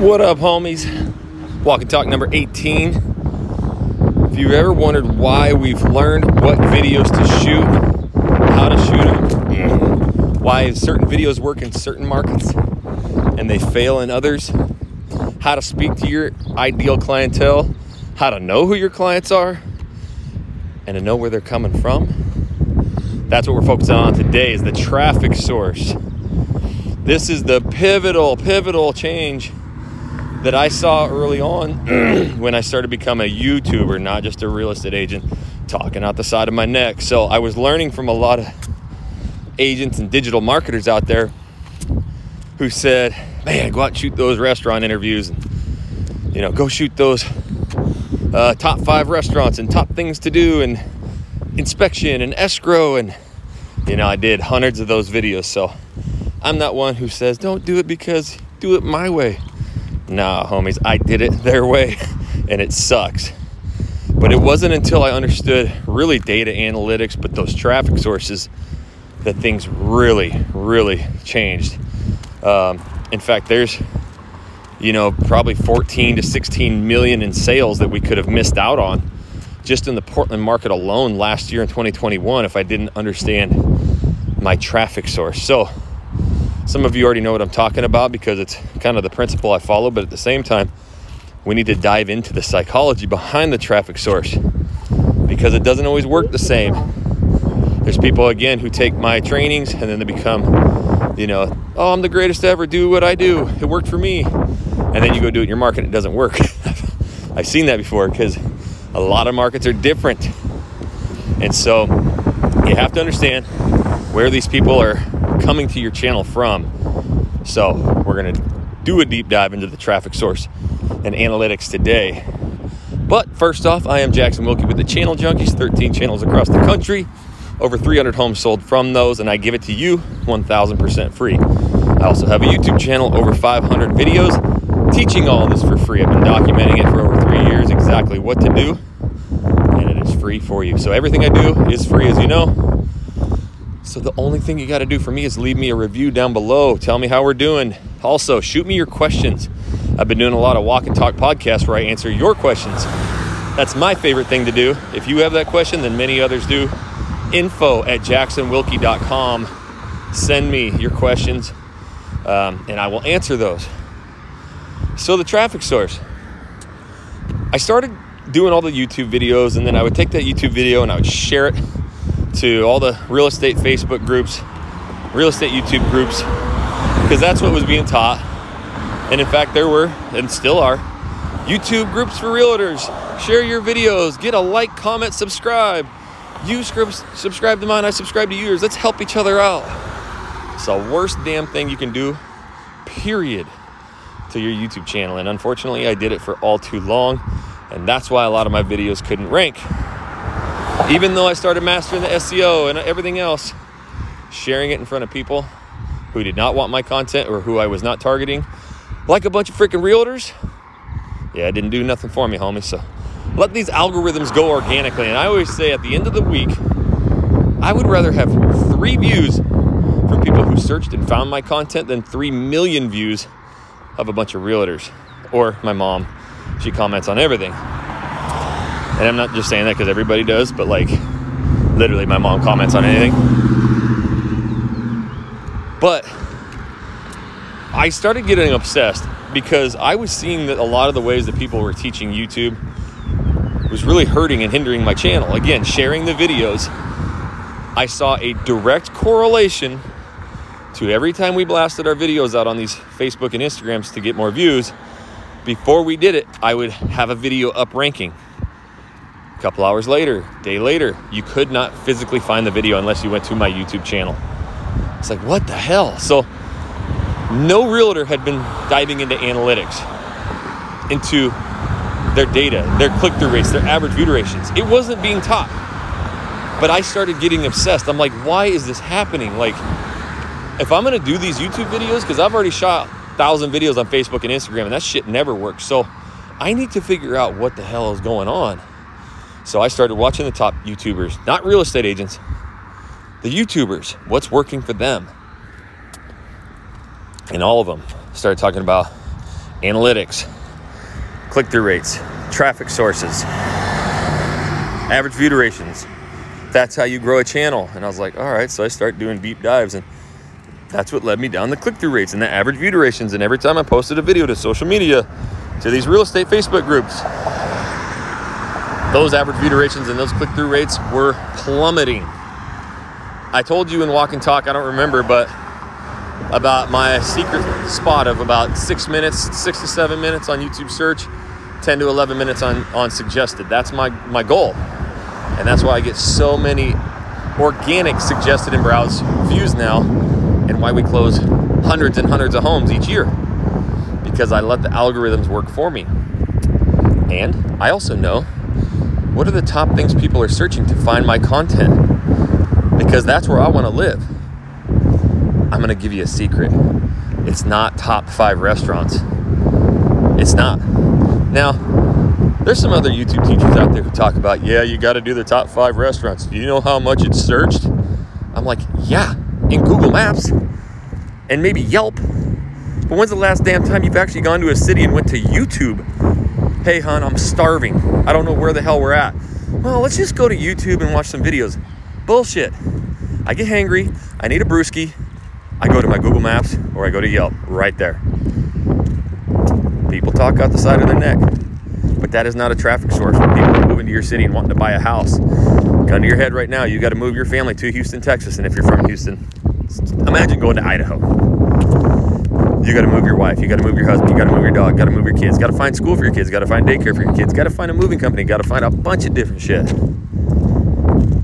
What up, homies? Walk and talk number 18. If you've ever wondered why we've learned what videos to shoot, how to shoot them, mm-hmm, why certain videos work in certain markets and they fail in others, how to speak to your ideal clientele, how to know who your clients are, and to know where they're coming from. That's what we're focusing on today is the traffic source. This is the pivotal, pivotal change that I saw early on when I started to become a YouTuber, not just a real estate agent, talking out the side of my neck. So I was learning from a lot of agents and digital marketers out there who said, "Man, go out and shoot those restaurant interviews, and you know, go shoot those uh, top five restaurants and top things to do, and inspection and escrow." And you know, I did hundreds of those videos. So I'm not one who says, "Don't do it because do it my way." Nah, homies, I did it their way and it sucks. But it wasn't until I understood really data analytics, but those traffic sources, that things really, really changed. Um, in fact, there's, you know, probably 14 to 16 million in sales that we could have missed out on just in the Portland market alone last year in 2021 if I didn't understand my traffic source. So, some of you already know what I'm talking about because it's kind of the principle I follow, but at the same time, we need to dive into the psychology behind the traffic source because it doesn't always work the same. There's people, again, who take my trainings and then they become, you know, oh, I'm the greatest ever do what I do. It worked for me. And then you go do it in your market it doesn't work. I've seen that before because a lot of markets are different. And so you have to understand where these people are coming to your channel from. So, we're going to do a deep dive into the traffic source and analytics today. But first off, I am Jackson Wilkie with the Channel Junkies, 13 channels across the country, over 300 homes sold from those, and I give it to you 1000% free. I also have a YouTube channel, over 500 videos, teaching all this for free. I've been documenting it for over three years, exactly what to do, and it is free for you. So everything I do is free, as you know. So the only thing you got to do for me is leave me a review down below. Tell me how we're doing. Also, shoot me your questions. I've been doing a lot of walk and talk podcasts where I answer your questions. That's my favorite thing to do. If you have that question, then many others do. Info at jacksonwilkie.com. Send me your questions um, and I will answer those. So, the traffic source. I started doing all the YouTube videos, and then I would take that YouTube video and I would share it to all the real estate Facebook groups, real estate YouTube groups, because that's what was being taught. And in fact, there were, and still are, YouTube groups for realtors. Share your videos, get a like, comment, subscribe. You subscribe to mine, I subscribe to yours. Let's help each other out. It's the worst damn thing you can do, period, to your YouTube channel. And unfortunately, I did it for all too long. And that's why a lot of my videos couldn't rank even though I started mastering the SEO and everything else, sharing it in front of people who did not want my content or who I was not targeting, like a bunch of freaking realtors, yeah, it didn't do nothing for me, homie. So let these algorithms go organically. And I always say at the end of the week, I would rather have three views from people who searched and found my content than three million views of a bunch of realtors or my mom. She comments on everything. And I'm not just saying that because everybody does, but like literally my mom comments on anything. But I started getting obsessed because I was seeing that a lot of the ways that people were teaching YouTube was really hurting and hindering my channel. Again, sharing the videos, I saw a direct correlation to every time we blasted our videos out on these Facebook and Instagrams to get more views. Before we did it, I would have a video up ranking a couple hours later, day later, you could not physically find the video unless you went to my YouTube channel. It's like, what the hell? So, no realtor had been diving into analytics, into their data, their click through rates, their average view durations. It wasn't being taught. But I started getting obsessed. I'm like, why is this happening? Like, if I'm gonna do these YouTube videos, because I've already shot thousand videos on Facebook and Instagram, and that shit never works. So I need to figure out what the hell is going on. So I started watching the top YouTubers, not real estate agents, the YouTubers, what's working for them. And all of them started talking about analytics, click through rates, traffic sources, average view durations. That's how you grow a channel. And I was like, all right. So I start doing deep dives, and that's what led me down the click through rates and the average view durations. And every time I posted a video to social media, to these real estate Facebook groups, those average view durations and those click through rates were plummeting. I told you in Walk and Talk, I don't remember, but about my secret spot of about six minutes, six to seven minutes on YouTube search, 10 to 11 minutes on, on suggested. That's my, my goal. And that's why I get so many organic suggested and browse views now, and why we close hundreds and hundreds of homes each year. Because I let the algorithms work for me. And I also know what are the top things people are searching to find my content? Because that's where I want to live. I'm going to give you a secret. It's not top five restaurants. It's not. Now, there's some other YouTube teachers out there who talk about, yeah, you got to do the top five restaurants. Do you know how much it's searched? I'm like, yeah, in Google Maps and maybe Yelp. But when's the last damn time you've actually gone to a city and went to YouTube? Hey, hon, I'm starving. I don't know where the hell we're at. Well, let's just go to YouTube and watch some videos. Bullshit. I get hangry. I need a brewski. I go to my Google Maps or I go to Yelp right there. People talk out the side of their neck. But that is not a traffic source when people are moving to your city and wanting to buy a house. Gun to your head right now, you got to move your family to Houston, Texas. And if you're from Houston, imagine going to Idaho. You got to move your wife, you got to move your husband, you got to move your dog, got to move your kids, got to find school for your kids, got to find daycare for your kids, got to find a moving company, got to find a bunch of different shit.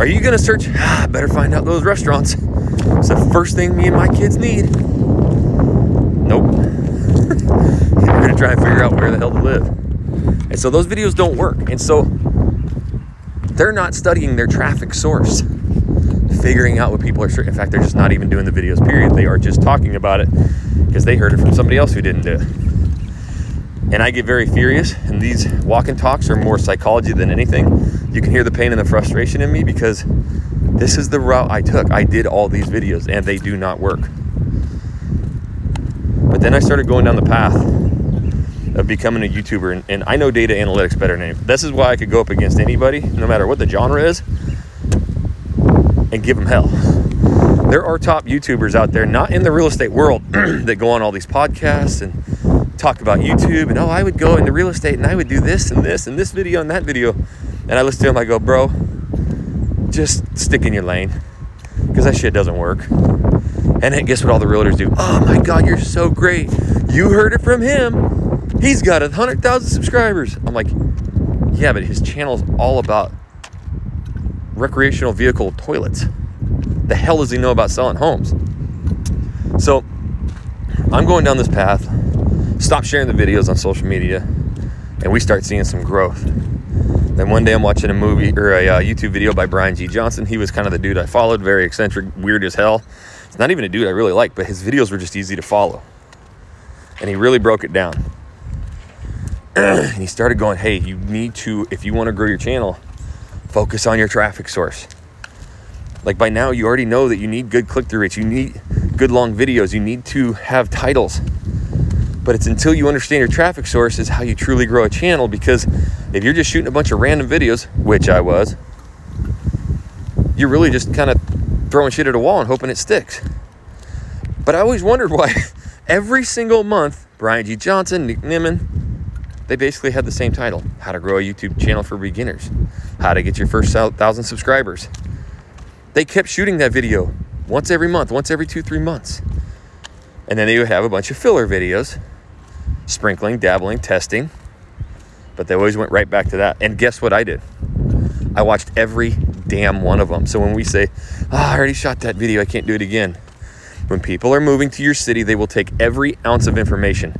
Are you to search? Ah, better find out those restaurants. It's the first thing me and my kids need. Nope. Going to try and figure out where the hell to live. And so those videos don't work. And so they're not studying their traffic source, figuring out what people are. searching. In fact, they're just not even doing the videos, period. They are just talking about it because they heard it from somebody else who didn't do it. And I get very furious, and these walk and talks are more psychology than anything. You can hear the pain and the frustration in me because this is the route I took. I did all these videos, and they do not work. But then I started going down the path of becoming a YouTuber, and, and I know data analytics better than anybody. This is why I could go up against anybody, no matter what the genre is, and give them hell. There are top YouTubers out there, not in the real estate world, that go on all these podcasts and talk about YouTube. And oh, I would go into real estate and I would do this and this and this video and that video. And I listen to them, I go, bro, just stick in your lane because that shit doesn't work. And then guess what all the realtors do? Oh my God, you're so great. You heard it from him. He's got a 100,000 subscribers. I'm like, yeah, but his channel's all about recreational vehicle toilets. The hell does he know about selling homes? So I'm going down this path, stop sharing the videos on social media, and we start seeing some growth. Then one day I'm watching a movie or a uh, YouTube video by Brian G. Johnson. He was kind of the dude I followed, very eccentric, weird as hell. It's not even a dude I really like, but his videos were just easy to follow. And he really broke it down. and he started going, hey, you need to, if you want to grow your channel, focus on your traffic source. Like by now, you already know that you need good click through rates, you need good long videos, you need to have titles. But it's until you understand your traffic source is how you truly grow a channel because if you're just shooting a bunch of random videos, which I was, you're really just kind of throwing shit at a wall and hoping it sticks. But I always wondered why every single month, Brian G. Johnson, Nick Nimmin, they basically had the same title How to Grow a YouTube Channel for Beginners, How to Get Your First Thousand Subscribers. They kept shooting that video once every month, once every two, three months. And then they would have a bunch of filler videos, sprinkling, dabbling, testing. But they always went right back to that. And guess what I did? I watched every damn one of them. So when we say, oh, I already shot that video, I can't do it again. When people are moving to your city, they will take every ounce of information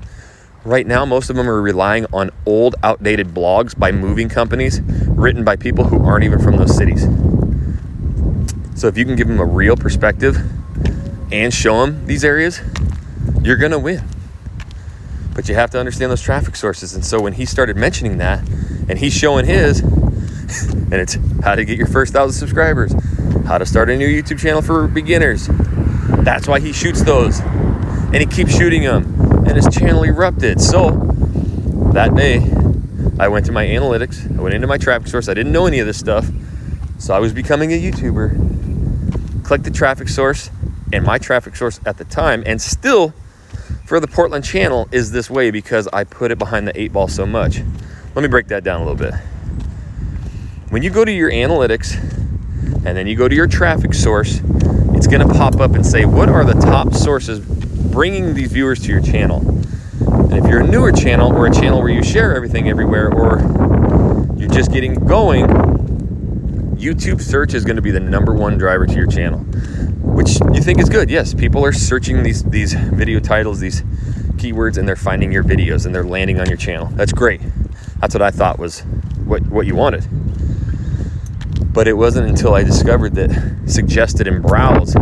Right now, most of them are relying on old, outdated blogs by moving companies written by people who aren't even from those cities. So, if you can give them a real perspective and show them these areas, you're going to win. But you have to understand those traffic sources. And so, when he started mentioning that and he's showing his, and it's how to get your first thousand subscribers, how to start a new YouTube channel for beginners. That's why he shoots those. And he keeps shooting them and his channel erupted. So that day, I went to my analytics, I went into my traffic source. I didn't know any of this stuff. So I was becoming a YouTuber. Click the traffic source, and my traffic source at the time, and still for the Portland channel, is this way because I put it behind the eight ball so much. Let me break that down a little bit. When you go to your analytics and then you go to your traffic source, it's going to pop up and say, What are the top sources bringing these viewers to your channel? And if you're a newer channel or a channel where you share everything everywhere or you're just getting going, YouTube search is going to be the number one driver to your channel, which you think is good. Yes, people are searching these these video titles, these keywords, and they're finding your videos and they're landing on your channel. That's great. That's what I thought was what what you wanted. But it wasn't until I discovered that suggested and browse,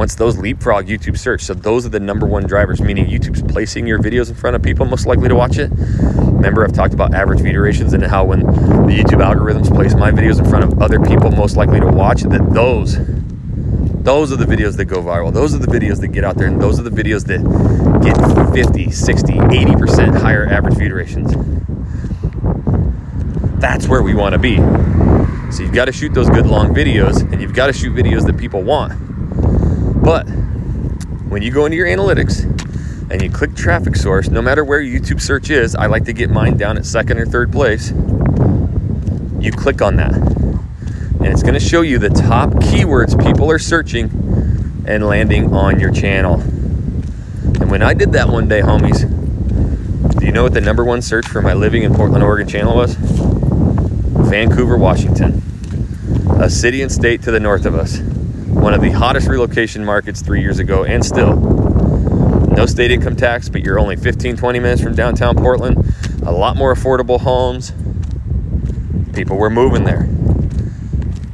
once those leapfrog YouTube search, so those are the number one drivers, meaning YouTube's placing your videos in front of people most likely to watch it. Remember, I've talked about average view durations and how when the YouTube algorithms place my videos in front of other people most likely to watch, that those those are the videos that go viral. Those are the videos that get out there, and those are the videos that get 50, 60, 80% higher average view durations. That's where we want to be. So you've got to shoot those good long videos and you've got to shoot videos that people want. But when you go into your analytics and you click traffic source, no matter where YouTube search is, I like to get mine down at second or third place. You click on that. And it's going to show you the top keywords people are searching and landing on your channel. And when I did that one day, homies, do you know what the number one search for my living in Portland, Oregon channel was? Vancouver, Washington, a city and state to the north of us. One of the hottest relocation markets three years ago, and still. No state income tax, but you're only 15, 20 minutes from downtown Portland. A lot more affordable homes. People were moving there.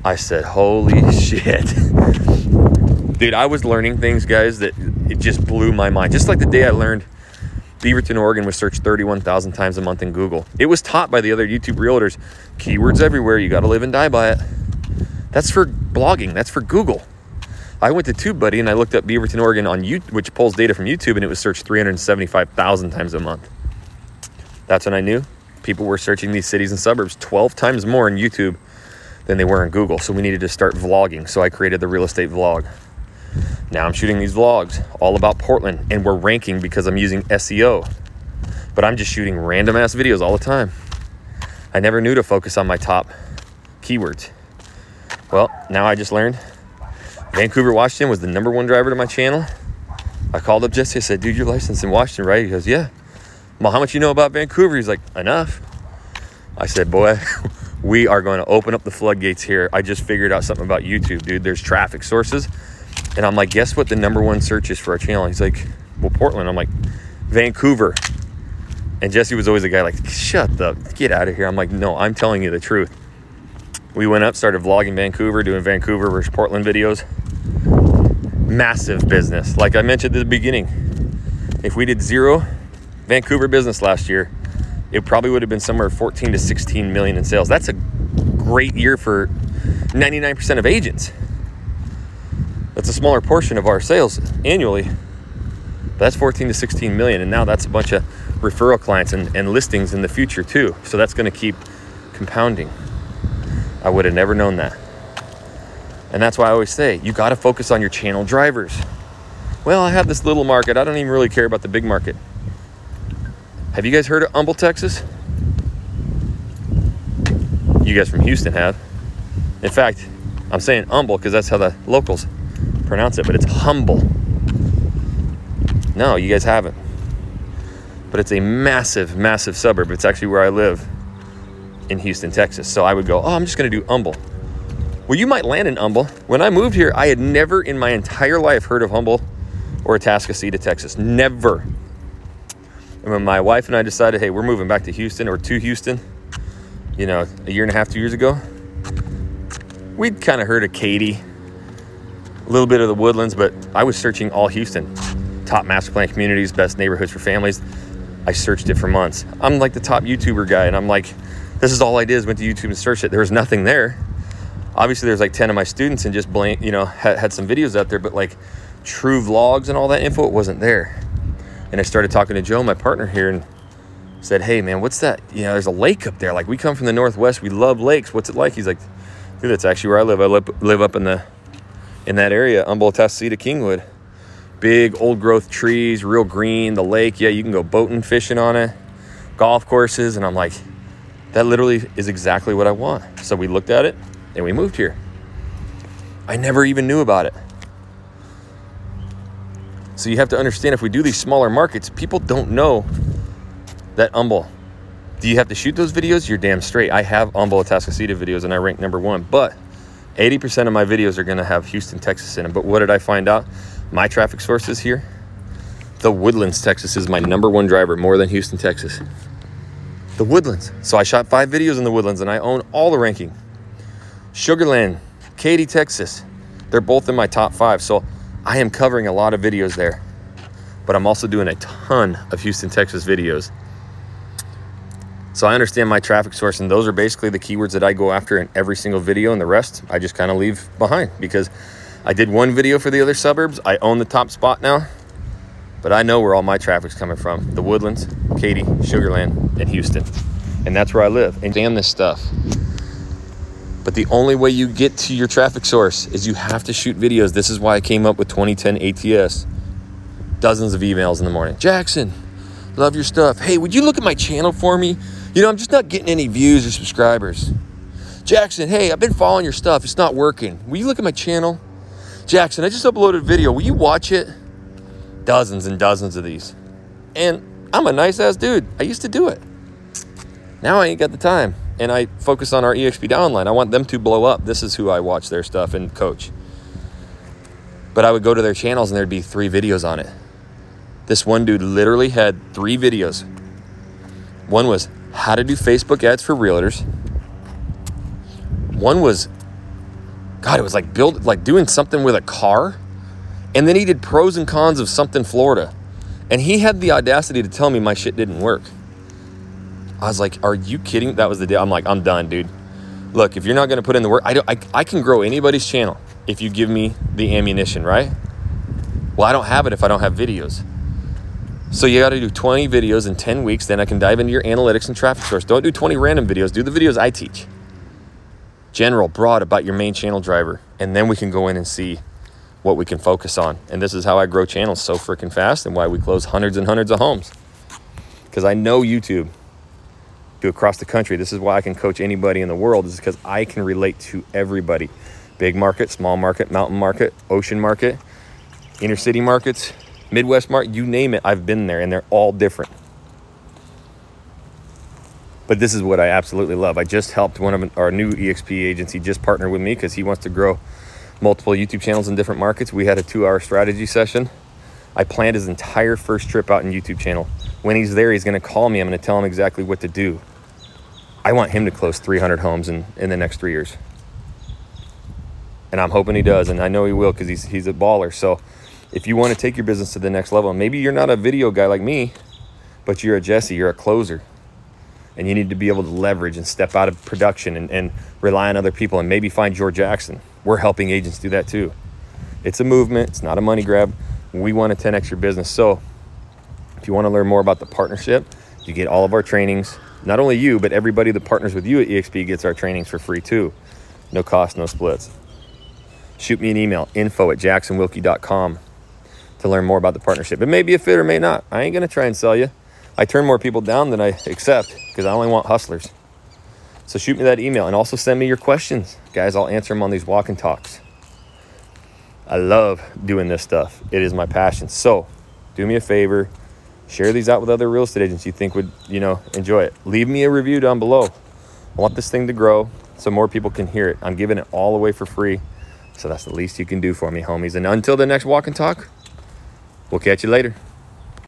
I said, holy shit. Dude, I was learning things, guys, that it just blew my mind. Just like the day I learned Beaverton, Oregon was searched 31,000 times a month in Google. It was taught by the other YouTube realtors. Keywords everywhere. You got to live and die by it. That's for blogging. That's for Google. I went to TubeBuddy and I looked up Beaverton, Oregon on YouTube, which pulls data from YouTube, and it was searched 375,000 times a month. That's when I knew people were searching these cities and suburbs 12 times more in YouTube than they were in Google. So we needed to start vlogging. So I created the real estate vlog. Now I'm shooting these vlogs all about Portland and we're ranking because I'm using SEO. But I'm just shooting random ass videos all the time. I never knew to focus on my top keywords. Well, now I just learned Vancouver, Washington was the number one driver to my channel. I called up Jesse. I said, dude, you're licensed in Washington, right? He goes, yeah. Well, how much you know about Vancouver? He's like, enough. I said, boy, we are going to open up the floodgates here. I just figured out something about YouTube, dude. There's traffic sources and I'm like, guess what the number one search is for our channel? He's like, well, Portland. I'm like, Vancouver. And Jesse was always a guy like, shut up, get out of here. I'm like, no, I'm telling you the truth. We went up, started vlogging Vancouver, doing Vancouver versus Portland videos. Massive business. Like I mentioned at the beginning, if we did zero Vancouver business last year, it probably would have been somewhere 14 to 16 million in sales. That's a great year for 99% of agents. That's a smaller portion of our sales annually. That's 14 to 16 million. And now that's a bunch of referral clients and, and listings in the future too. So that's going to keep compounding. I would have never known that. And that's why I always say you got to focus on your channel drivers. Well, I have this little market. I don't even really care about the big market. Have you guys heard of Humble, Texas? You guys from Houston have. In fact, I'm saying humble because that's how the locals pronounce it, but it's humble. No, you guys haven't. But it's a massive, massive suburb. It's actually where I live in Houston, Texas. So I would go, oh, I'm just going to do Humble. Well, you might land in Humble. When I moved here, I had never in my entire life heard of Humble or Atascocita, Texas. Never. And when my wife and I decided, hey, we're moving back to Houston or to Houston, you know, a year and a half, two years ago, we'd kind of heard of Katy, a little bit of the woodlands, but I was searching all Houston. Top master plan communities, best neighborhoods for families. I searched it for months. I'm like the top YouTuber guy, and I'm like, this is all I did is went to YouTube and searched it. There was nothing there. Obviously, there's like 10 of my students and just blank, you know, had, had some videos out there, but like true vlogs and all that info, it wasn't there. And I started talking to Joe, my partner here, and said, Hey, man, what's that? You know, there's a lake up there. Like, we come from the Northwest. We love lakes. What's it like? He's like, Dude, that's actually where I live. I live, live up in the in that area, Humble, Atascocita, Kingwood. Big old growth trees, real green. The lake, yeah, you can go boating, fishing on it, golf courses. And I'm like, that literally is exactly what I want. So we looked at it and we moved here. I never even knew about it. So you have to understand if we do these smaller markets, people don't know that Humble. Do you have to shoot those videos? You're damn straight. I have Humble Atascocita videos and I rank number one, but 80% of my videos are gonna have Houston, Texas in them. But what did I find out? My traffic sources here, the Woodlands, Texas is my number one driver, more than Houston, Texas. The Woodlands. So I shot five videos in the Woodlands and I own all the ranking. Sugarland, Katy, Texas, they're both in my top five. So I am covering a lot of videos there, but I'm also doing a ton of Houston, Texas videos. So I understand my traffic source, and those are basically the keywords that I go after in every single video, and the rest I just kind of leave behind because I did one video for the other suburbs. I own the top spot now, but I know where all my traffic's coming from the Woodlands, Katy, Sugarland, and Houston. And that's where I live. And damn this stuff. But the only way you get to your traffic source is you have to shoot videos. This is why I came up with 2010 ATS. Dozens of emails in the morning. Jackson, love your stuff. Hey, would you look at my channel for me? You know, I'm just not getting any views or subscribers. Jackson, hey, I've been following your stuff. It's not working. Will you look at my channel? Jackson, I just uploaded a video. Will you watch it? Dozens and dozens of these. And I'm a nice ass dude. I used to do it. Now I ain't got the time and I focus on our EXP downline. I want them to blow up. This is who I watch their stuff and coach. But I would go to their channels and there'd be three videos on it. This one dude literally had three videos. One was how to do Facebook ads for realtors. One was, God, it was like build like doing something with a car. And then he did pros and cons of something Florida. And he had the audacity to tell me my shit didn't work. I was like, are you kidding? That was the day. I'm like, I'm done, dude. Look, if you're not going to put in the work, I, don't, I, I can grow anybody's channel if you give me the ammunition, right? Well, I don't have it if I don't have videos. So you got to do 20 videos in 10 weeks. Then I can dive into your analytics and traffic source. Don't do 20 random videos. Do the videos I teach. General, broad about your main channel driver. And then we can go in and see what we can focus on. And this is how I grow channels so freaking fast and why we close hundreds and hundreds of homes. Because I know YouTube to across the country. This is why I can coach anybody in the world, is because I can relate to everybody. Big market, small market, mountain market, ocean market, inner city markets, Midwest market, you name it, I've been there and they're all different. But this is what I absolutely love. I just helped one of our new EXP agency just partner with me because he wants to grow multiple YouTube channels in different markets. We had a two hour strategy session. I planned his entire first trip out in YouTube channel. When he's there, he's going to call me. I'm going to tell him exactly what to do. I want him to close 300 homes in, in the next three years. And I'm hoping he does. And I know he will because he's, he's a baller. So if you want to take your business to the next level, maybe you're not a video guy like me, but you're a Jesse, you're a closer. And you need to be able to leverage and step out of production and, and rely on other people and maybe find George Jackson. We're helping agents do that too. It's a movement, it's not a money grab. We want to 10x your business. So if you want to learn more about the partnership, you get all of our trainings not only you, but everybody that partners with you at EXP gets our trainings for free too. No cost, no splits. Shoot me an email, info at jacksonwilkie.com to learn more about the partnership. It may be a fit or may not. I ain't going to try and sell you. I turn more people down than I accept because I only want hustlers. So shoot me that email and also send me your questions. Guys, I'll answer them on these walk and talks. I love doing this stuff. It is my passion. So do me a favor share these out with other real estate agents you think would you know enjoy it leave me a review down below i want this thing to grow so more people can hear it i'm giving it all away for free so that's the least you can do for me homies and until the next walk and talk we'll catch you later